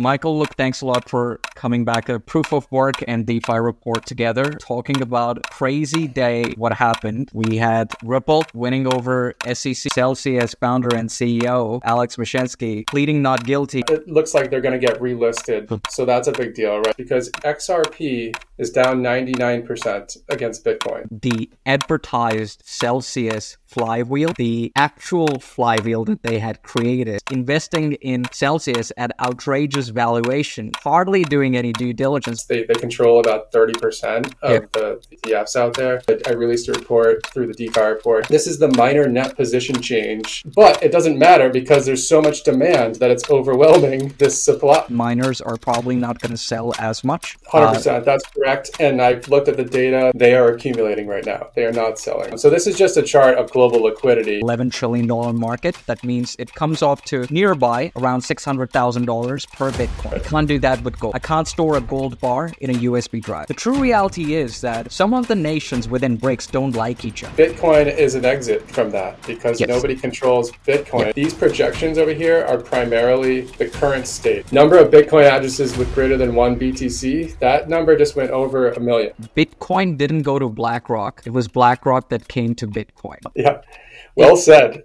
Michael, look, thanks a lot for coming back. A proof of work and DeFi report together, talking about crazy day. What happened? We had Ripple winning over SEC Celsius founder and CEO Alex Mashinsky pleading not guilty. It looks like they're going to get relisted, so that's a big deal, right? Because XRP is down 99% against Bitcoin. The advertised Celsius flywheel, the actual flywheel that they had created, investing in Celsius at outrageous valuation, hardly doing any due diligence. They, they control about 30% of yeah. the ETFs out there. I released a report through the DeFi report. This is the miner net position change, but it doesn't matter because there's so much demand that it's overwhelming this supply. Miners are probably not going to sell as much. 100%. Uh, that's correct. And I've looked at the data. They are accumulating right now. They are not selling. So this is just a chart of global liquidity. $11 trillion market. That means it comes off to nearby around $600,000 per Bitcoin. I can't do that with gold. I can't store a gold bar in a USB drive. The true reality is that some of the nations within BRICS don't like each other. Bitcoin is an exit from that because yes. nobody controls Bitcoin. Yes. These projections over here are primarily the current state. Number of Bitcoin addresses with greater than one BTC, that number just went over a million. Bitcoin didn't go to BlackRock. It was BlackRock that came to Bitcoin. Yeah. Well said.